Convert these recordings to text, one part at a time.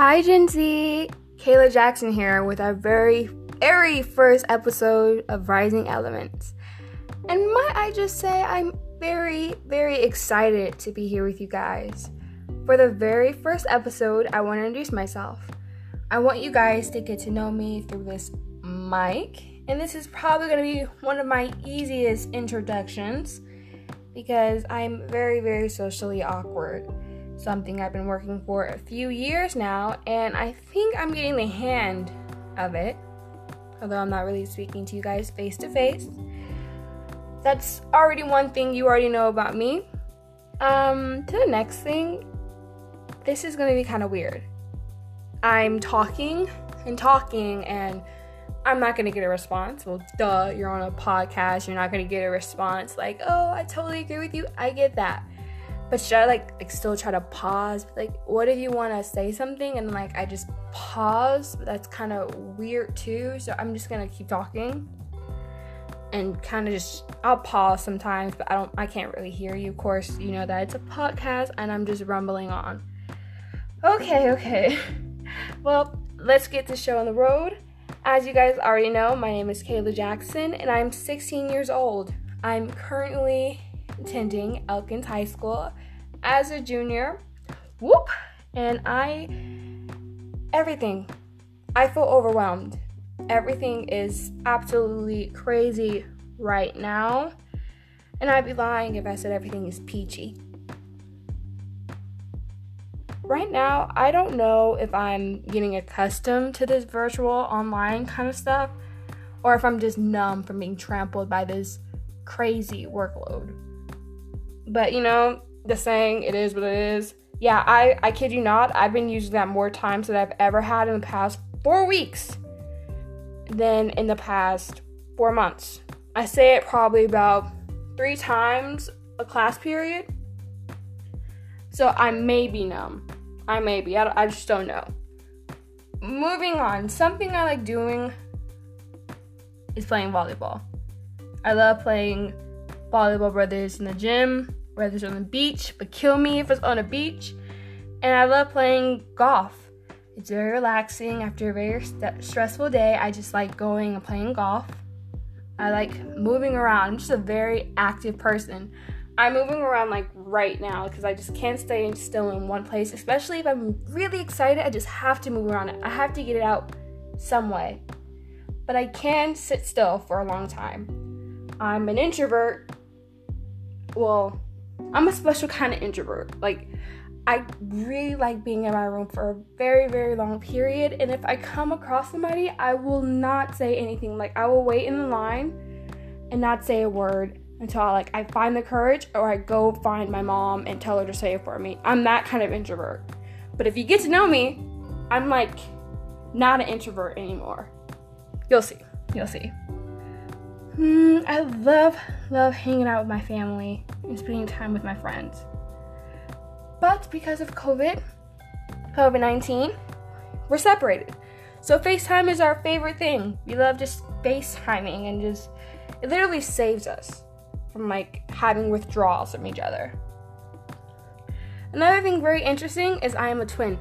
Hi, Gen Z! Kayla Jackson here with our very, very first episode of Rising Elements. And might I just say, I'm very, very excited to be here with you guys. For the very first episode, I want to introduce myself. I want you guys to get to know me through this mic, and this is probably going to be one of my easiest introductions because I'm very, very socially awkward something I've been working for a few years now, and I think I'm getting the hand of it. Although I'm not really speaking to you guys face to face. That's already one thing you already know about me. Um, to the next thing, this is gonna be kind of weird. I'm talking and talking, and I'm not gonna get a response. Well, duh, you're on a podcast, you're not gonna get a response like, oh, I totally agree with you. I get that but should I like, like still try to pause? Like, what if you want to say something and like I just pause? That's kind of weird too. So I'm just gonna keep talking and kind of just I'll pause sometimes, but I don't I can't really hear you. Of course, you know that it's a podcast and I'm just rumbling on. Okay, okay. Well, let's get the show on the road. As you guys already know, my name is Kayla Jackson and I'm 16 years old. I'm currently attending Elkins High School as a junior. Whoop! And I, everything, I feel overwhelmed. Everything is absolutely crazy right now. And I'd be lying if I said everything is peachy. Right now, I don't know if I'm getting accustomed to this virtual online kind of stuff or if I'm just numb from being trampled by this crazy workload. But you know, the saying, it is what it is. Yeah, I, I kid you not, I've been using that more times than I've ever had in the past four weeks than in the past four months. I say it probably about three times a class period. So I may be numb. I may be. I, I just don't know. Moving on, something I like doing is playing volleyball. I love playing volleyball brothers in the gym whether it's on the beach, but kill me if it's on a beach. And I love playing golf. It's very relaxing after a very st- stressful day. I just like going and playing golf. I like moving around. I'm just a very active person. I'm moving around like right now because I just can't stay still in one place, especially if I'm really excited. I just have to move around. I have to get it out some way. But I can sit still for a long time. I'm an introvert. Well, I'm a special kind of introvert. Like, I really like being in my room for a very, very long period. And if I come across somebody, I will not say anything. Like, I will wait in the line and not say a word until I, like I find the courage or I go find my mom and tell her to say it for me. I'm that kind of introvert. But if you get to know me, I'm like not an introvert anymore. You'll see. You'll see. Mm, I love, love hanging out with my family and spending time with my friends. But because of COVID, COVID 19, we're separated. So FaceTime is our favorite thing. We love just FaceTiming and just, it literally saves us from like having withdrawals from each other. Another thing very interesting is I am a twin.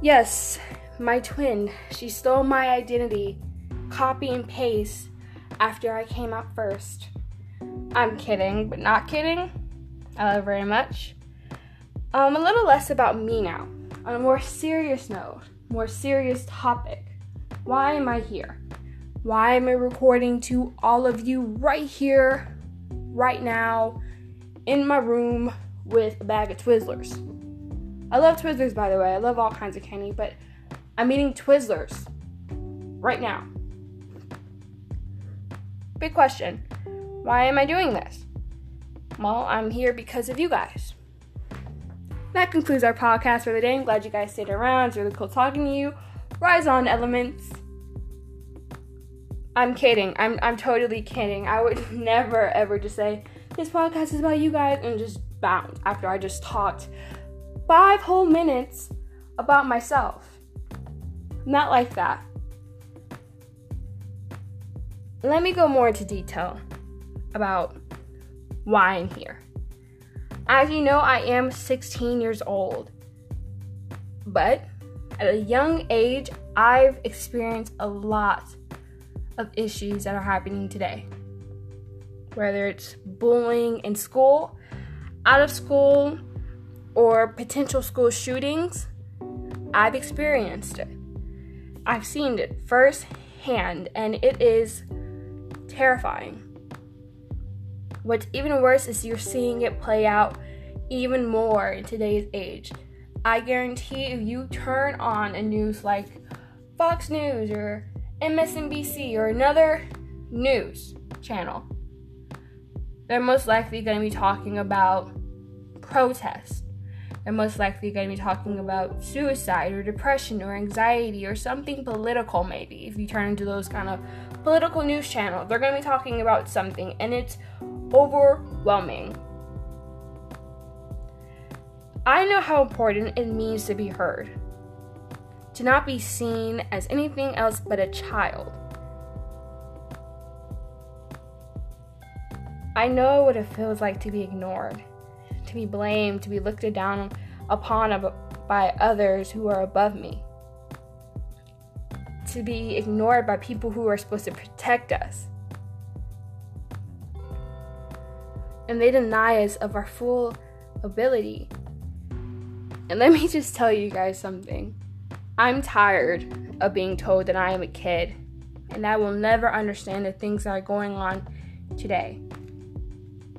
Yes, my twin. She stole my identity, copy and paste after I came out first. I'm kidding, but not kidding. I love very much. Um, a little less about me now. On a more serious note, more serious topic. Why am I here? Why am I recording to all of you right here, right now, in my room with a bag of Twizzlers? I love Twizzlers, by the way. I love all kinds of candy, but I'm eating Twizzlers right now. Big question why am I doing this? Well, I'm here because of you guys. That concludes our podcast for the day. I'm glad you guys stayed around. It's really cool talking to you. Rise on, elements. I'm kidding. I'm, I'm totally kidding. I would never ever just say, this podcast is about you guys and just bounce after I just talked five whole minutes about myself. Not like that let me go more into detail about why I'm here. As you know, I am 16 years old, but At a young age, I've experienced a lot of issues that are happening today. Whether it's bullying in school, out of school, or potential school shootings, I've experienced it. I've seen it firsthand, and it is terrifying. What's even worse is you're seeing it play out even more in today's age. I guarantee if you turn on a news like Fox News or MSNBC or another news channel, they're most likely going to be talking about protests. They're most likely going to be talking about suicide or depression or anxiety or something political, maybe. If you turn into those kind of political news channels, they're going to be talking about something, and it's overwhelming. I know how important it means to be heard, to not be seen as anything else but a child. I know what it feels like to be ignored, to be blamed, to be looked down upon by others who are above me, to be ignored by people who are supposed to protect us. And they deny us of our full ability and let me just tell you guys something. I'm tired of being told that I am a kid and I will never understand the things that are going on today.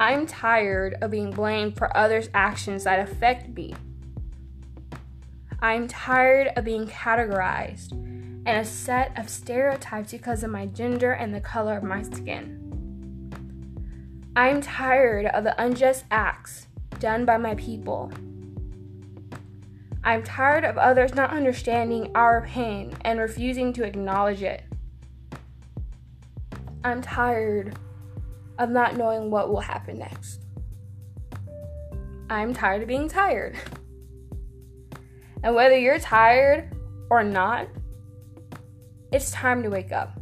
I'm tired of being blamed for others' actions that affect me. I'm tired of being categorized in a set of stereotypes because of my gender and the color of my skin. I'm tired of the unjust acts done by my people I'm tired of others not understanding our pain and refusing to acknowledge it. I'm tired of not knowing what will happen next. I'm tired of being tired. And whether you're tired or not, it's time to wake up.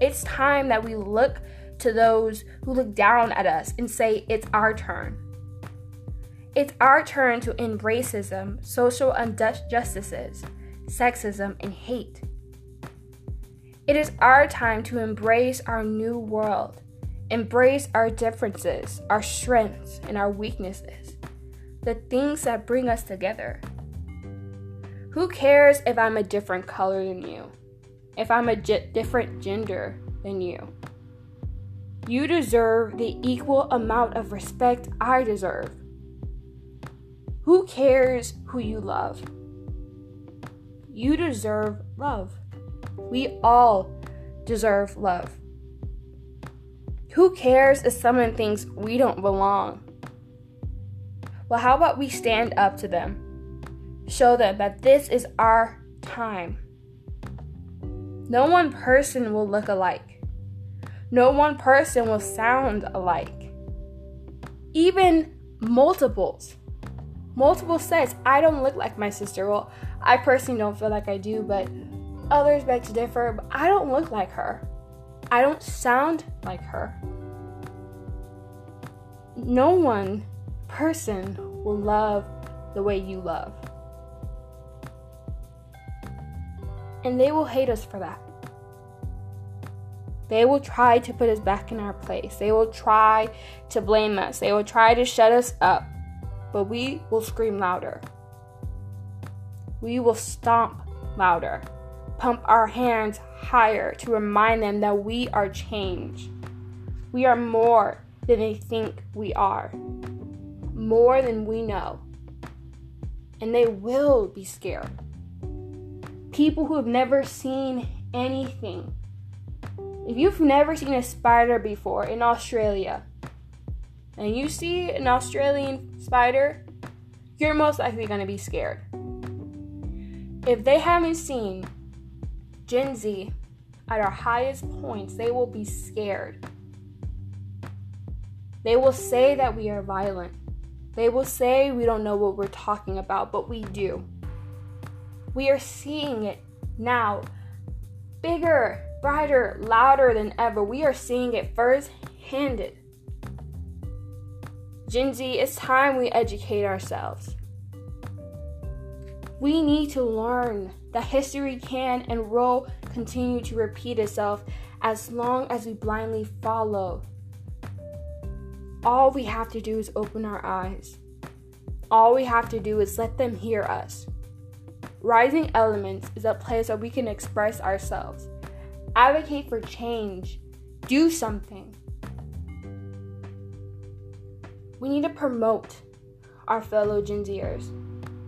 It's time that we look to those who look down at us and say, It's our turn. It's our turn to end racism, social injustices, sexism, and hate. It is our time to embrace our new world, embrace our differences, our strengths, and our weaknesses, the things that bring us together. Who cares if I'm a different color than you? If I'm a different gender than you? You deserve the equal amount of respect I deserve. Who cares who you love? You deserve love. We all deserve love. Who cares if someone thinks we don't belong? Well, how about we stand up to them? Show them that this is our time. No one person will look alike. No one person will sound alike. Even multiples multiple sets. I don't look like my sister. Well, I personally don't feel like I do, but others beg to differ. But I don't look like her. I don't sound like her. No one person will love the way you love. And they will hate us for that. They will try to put us back in our place. They will try to blame us. They will try to shut us up but we will scream louder. We will stomp louder, pump our hands higher to remind them that we are change. We are more than they think we are, more than we know. And they will be scared. People who have never seen anything. If you've never seen a spider before in Australia, and you see an Australian spider, you're most likely going to be scared. If they haven't seen Gen Z at our highest points, they will be scared. They will say that we are violent. They will say we don't know what we're talking about, but we do. We are seeing it now. Bigger, brighter, louder than ever. We are seeing it first handed. Gen Z, it's time we educate ourselves. We need to learn that history can and will continue to repeat itself as long as we blindly follow. All we have to do is open our eyes. All we have to do is let them hear us. Rising Elements is a place where we can express ourselves, advocate for change, do something. We need to promote our fellow Gen Zers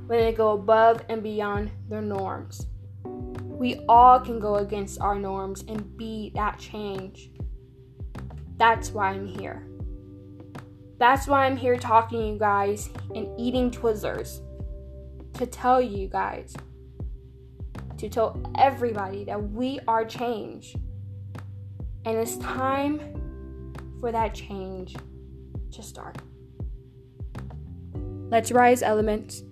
when they go above and beyond their norms. We all can go against our norms and be that change. That's why I'm here. That's why I'm here talking to you guys and eating Twizzlers. To tell you guys, to tell everybody that we are change. And it's time for that change to start. Let's rise, elements.